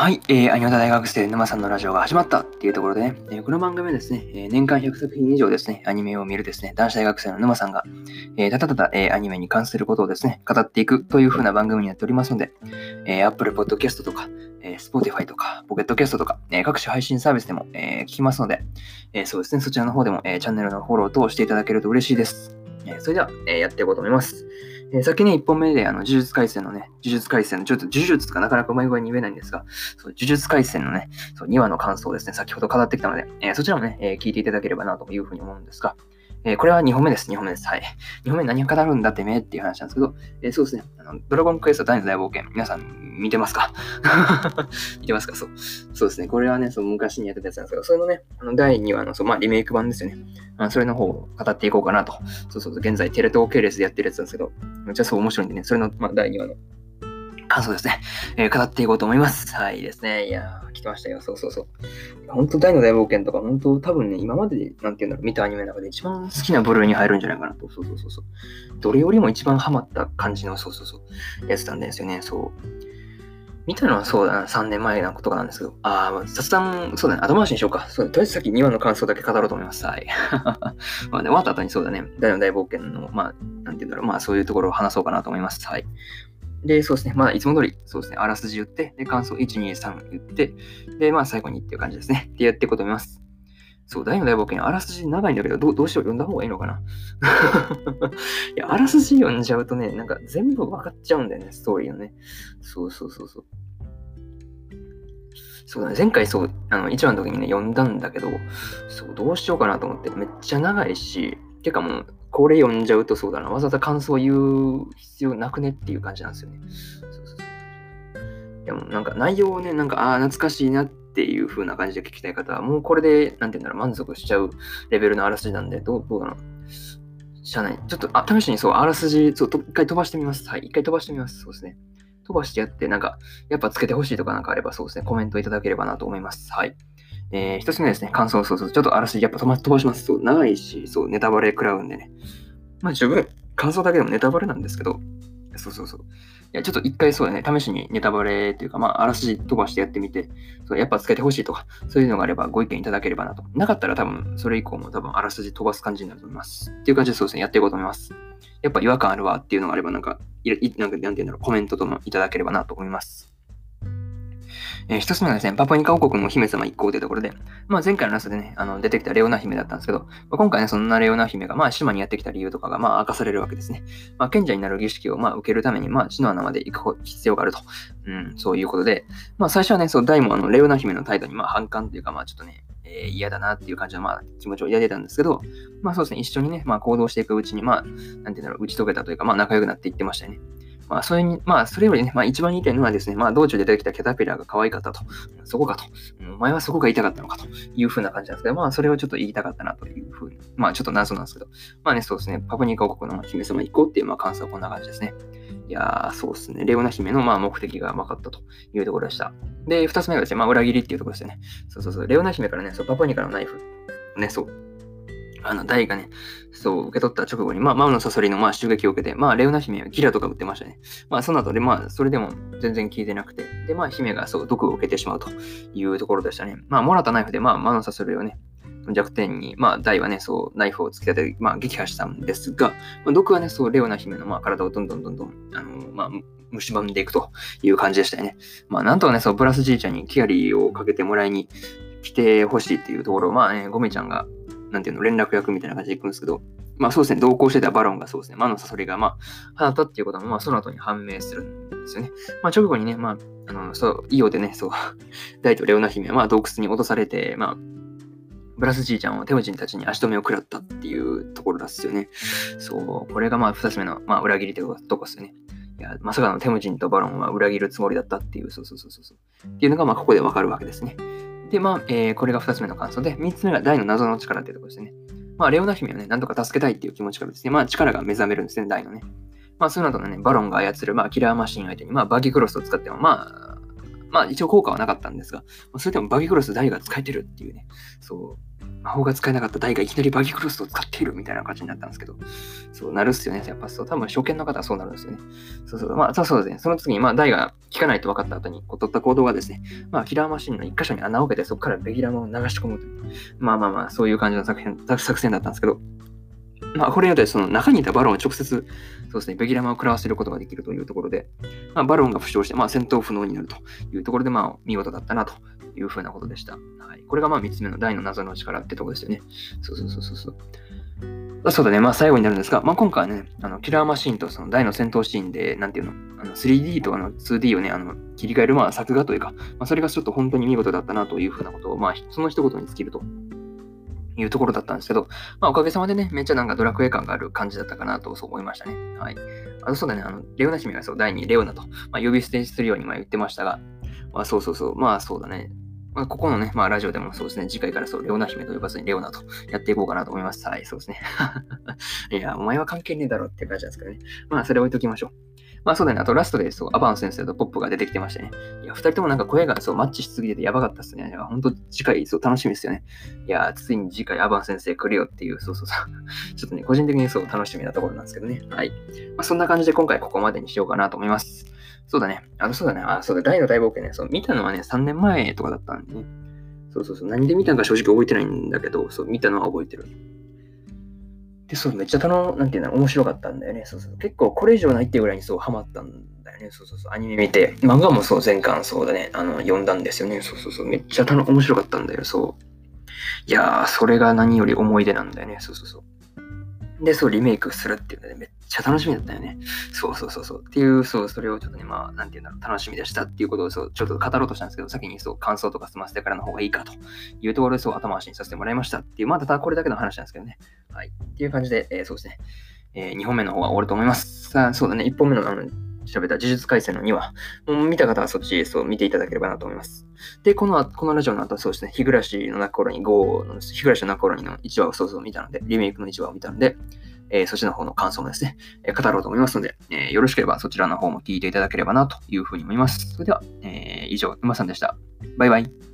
はい、えー、アニメ大学生沼さんのラジオが始まったっていうところでね、えー、この番組はですね、えー、年間100作品以上ですね、アニメを見るですね、男子大学生の沼さんが、えー、ただただ、えー、アニメに関することをですね、語っていくという風な番組になっておりますので、えー、Apple Podcast とか、えー、Spotify とか、Pocket Cast とか、えー、各種配信サービスでも、えー、聞きますので、えー、そうですね、そちらの方でも、えー、チャンネルのフォロー等をしていただけると嬉しいです。えー、それでは、えー、やっていこうと思います。えー、先に1本目で、あの、呪術廻戦のね、呪術廻戦の、ちょっと呪術とかなかなかうまい声に言えないんですが、そう呪術廻戦のね、そう2話の感想をですね、先ほど語ってきたので、えー、そちらもね、えー、聞いていただければなというふうに思うんですが、えー、これは2本目です。2本目です。はい。2本目何語るんだってめえっていう話なんですけど、えー、そうですね。あのドラゴンクエスト第2大冒険。皆さん見てますか？見てますか？そう。そうですね。これはね、そう昔にやってたやつなんですけど、それのね、あの第2話のそう、まあ、リメイク版ですよね。あのそれの方を語っていこうかなと。そうそうそう。現在テレ東系列でやってるやつなんですけど、めっちゃそう面白いんでね、それの、まあ、第2話の感想ですね、えー、語っていこうと思います。はいですね。いやー、来てましたよ。そうそうそう。本当大の大冒険とか、本当多分ね、今まで、なんていうんだろう、見たアニメの中で一番好きな部類に入るんじゃないかなと。そうそうそうそう。どれよりも一番ハマった感じの、そうそうそう、やつなんですよね。そう。見たのはそうだな、3年前なことかなんですけど、ああ、雑談、そうだね、後回しにしようか。そうとりあえず先2話の感想だけ語ろうと思います。はい。まあね、終わった後にそうだね、大の大冒険の、まあ、なんていうんだろう、まあそういうところを話そうかなと思います。はい。で、そうですね。まあ、いつも通り、そうですね。あらすじ言って、で、感想1、2、3言って、で、まあ、最後にっていう感じですね。ってやっていこうと思います。そう、大の大冒険、あらすじ長いんだけど、どうどうしよう、読んだ方がいいのかな？いや、あらすじ読んじゃうとね、なんか全部分かっちゃうんだよね、ストーリーのね。そうそうそうそう。そうだね、前回そう、あの、1話の時にね、読んだんだけど、そう、どうしようかなと思って、めっちゃ長いし、てかもう、これ読んじゃうとそうだな、わざわざ感想言う必要なくねっていう感じなんですよね。そうそうそうでもなんか内容をね、なんか、ああ、懐かしいなっていう風な感じで聞きたい方は、もうこれで、なんて言うんだろう、満足しちゃうレベルのあらすじなんで、どう、どうだろう。知らない。ちょっと、あ、試しにそう、あらすじ、そう、一回飛ばしてみます。はい、一回飛ばしてみます。そうですね。飛ばしてやって、なんか、やっぱつけてほしいとかなんかあれば、そうですね、コメントいただければなと思います。はい。えー、一つ目ですね、感想、そうそう、ちょっとあらすじやっぱ飛ば飛ばします。そう、長いし、そう、ネタバレ食らうんでね。まあ十分、感想だけでもネタバレなんですけど、そうそうそう。いや、ちょっと一回そうだね、試しにネタバレっていうか、まあ、あらすじ飛ばしてやってみて、そうやっぱつけてほしいとか、そういうのがあればご意見いただければなと。なかったら多分、それ以降も多分、あらすじ飛ばす感じになると思います。っていう感じでそうですね、やっていこうと思います。やっぱ違和感あるわっていうのがあれば、なんか、いなんかなんていうんだろう、コメントともいただければなと思います。えー、一つ目はですね、パパニカ王国の姫様一行というところで、まあ、前回のラストでね、あの出てきたレオナ姫だったんですけど、まあ、今回ね、そんなレオナ姫が、まあ、島にやってきた理由とかが、まあ、明かされるわけですね。まあ、賢者になる儀式を、まあ、受けるために、まあ、血の穴まで行く必要があると。うん、そういうことで、まあ、最初はね、そう、大もあの、レオナ姫の態度に、まあ、反感というか、まあ、ちょっとね、えー、嫌だなっていう感じの、まあ、気持ちを抱いてたんですけど、まあそうですね、一緒にね、まあ行動していくうちに、まあ、なんていうんだろう、打ち解けたというか、まあ仲良くなっていってましたよね。まあ、それに、まあ、それよりね、まあ、一番言いたいのはですね、まあ、道中で出てきたキャタピラーが可愛かったと。そこかと。お前はそこが言いたかったのかというふうな感じなんですけど、まあ、それをちょっと言いたかったなというふうに。まあ、ちょっと謎なんですけど、まあね、そうですね、パプニカ王国の姫様行こうっていう、まあ、感想はこんな感じですね。いやー、そうですね。レオナ姫の、まあ、目的が分かったというところでした。で、二つ目がですね、まあ、裏切りっていうところですよね。そうそうそう。レオナ姫からね、そうパプニカのナイフ、ね、そう、あの、ダイがね、そう、受け取った直後に、まあ、マウのサソリの、まあ、襲撃を受けて、まあ、レオナ姫はギラとか撃ってましたね。まあ、その後で、まあ、それでも全然効いてなくて、で、まあ、姫がそう、毒を受けてしまうというところでしたね。まあ、もらったナイフで、まあ、マウのサソリをね、弱点に、まあ、ダイはね、そう、ナイフを突き立てて、まあ、撃破したんですが、まあ、毒はね、そう、レオナ姫の、まあ、体をどんどんどんどん、あの、まあ、蝕んでいくという感じでしたよね。まあ、なんとかね、そう、ブラスじいちゃんにキアリーをかけてもらいに来てほしいっていうところ、まあね、ゴメちゃんがなんていうの、連絡役みたいな感じで行くんですけど、まあそうですね、同行してたバロンがそうですね、魔のサソリが、まあ、放ったっていうことも、まあその後に判明するんですよね。まあ直後にね、まあ、あの、そう、イオでね、そう、大とレオナ姫は、まあ洞窟に落とされて、まあ、ブラスじいちゃんをテムジンたちに足止めを食らったっていうところですよね。そう、これがまあ二つ目の、まあ裏切りというとこですよね。いや、まさかのテムジンとバロンは裏切るつもりだったっていう、そうそうそうそう。っていうのが、まあここでわかるわけですね。で、まあ、えー、これが2つ目の感想で、3つ目が大の謎の力っていうところですね。まあ、レオナ姫をね、なんとか助けたいっていう気持ちからですね、まあ、力が目覚めるんですね、大のね。まあ、その後のね、バロンが操る、まあ、キラーマシン相手に、まあ、バギクロスを使っても、まあ、まあ、一応効果はなかったんですが、それでもバギクロス大が使えてるっていうね、そう。魔法が使えなかった大がいきなりバギクロスを使っているみたいな感じになったんですけど、そうなるっすよね。やっぱそう、多分初見の方はそうなるんですよね。そうそう、まあ、そうそうですね。その次に、まあ、大が効かないと分かった後にこう取った行動がですね、まあ、キラーマシンの一箇所に穴を開けて、そこからベギラマを流し込むという、まあまあまあ、そういう感じの作戦作戦だったんですけど、まあ、これによってその中にいたバロンを直接、そうですね、ベギラマを食らわせることができるというところで、まあ、バロンが負傷して、まあ、戦闘不能になるというところで、まあ、見事だったなというふうなことでした。はい、これがまあ3つ目の大の謎の力ってとこですよね。そうそうそうそうそう。そうだね、まあ最後になるんですが、まあ今回はね、あのキラーマシンとその大の戦闘シーンで、なんていうの、あの 3D とあの 2D をね、あの切り替えるまあ作画というか、まあ、それがちょっと本当に見事だったなというふうなことを、まあその一言に尽きるというところだったんですけど、まあおかげさまでね、めっちゃなんかドラクエ感がある感じだったかなとそう思いましたね。はい。あとそうだね、あの、レオナ姫がそう、第2レオナと、まあ、呼び捨てするようにま言ってましたが、まあそうそうそう、まあそうだね。まあ、ここのね、まあ、ラジオでもそうですね、次回からそう、レオナ姫と呼ばずにレオナとやっていこうかなと思います。はい、そうですね。いや、お前は関係ねえだろって感じなんですけどね。まあ、それ置いときましょう。まあそうだね。あとラストでそう、アバン先生とポップが出てきてましたね。いや、二人ともなんか声がそうマッチしすぎててやばかったっすね。本当次回そう楽しみですよね。いや、ついに次回アバン先生来るよっていう、そうそうそう。ちょっとね、個人的にそう楽しみなところなんですけどね。はい。まあそんな感じで今回ここまでにしようかなと思います。そうだね。あの、そうだね。あ、そうだ、大の大冒険ね。そう、見たのはね、3年前とかだったんでね。そうそうそう。何で見たのか正直覚えてないんだけど、そう、見たのは覚えてる。で、そう、めっちゃ楽、なんていうの、面白かったんだよね。そうそう。結構これ以上ないっていうぐらいにそう、ハマったんだよね。そうそうそう。アニメ見て、漫画もそう、全巻そうだね。あの、読んだんですよね。そうそうそう。めっちゃ楽、面白かったんだよ。そう。いやー、それが何より思い出なんだよね。そうそうそう。で、そう、リメイクするっていうので、めっちゃ楽しみだったよね。そうそうそうそう。っていう、そう、それをちょっとね、まあ、なんていうんだろう、楽しみでしたっていうことを、そう、ちょっと語ろうとしたんですけど、先にそう、感想とか済ませてからの方がいいかというところで、そう、後回しにさせてもらいましたっていう、まあ、ただこれだけの話なんですけどね。はい。っていう感じで、えー、そうですね。えー、2本目の方は終わると思います。さあ、そうだね、1本目の、あの、調べた呪術廻戦の2話、もう見た方はそっちそう見ていただければなと思います。で、このこのラジオの後はそうですね、日暮らしの中頃に5の、日暮らしの中頃にの1話をそうそう見たので、リメイクの1話を見たので、えー、そちの方の感想もですね、えー、語ろうと思いますので、えー、よろしければそちらの方も聞いていただければなというふうに思います。それでは、え以上、沼さんでした。バイバイ。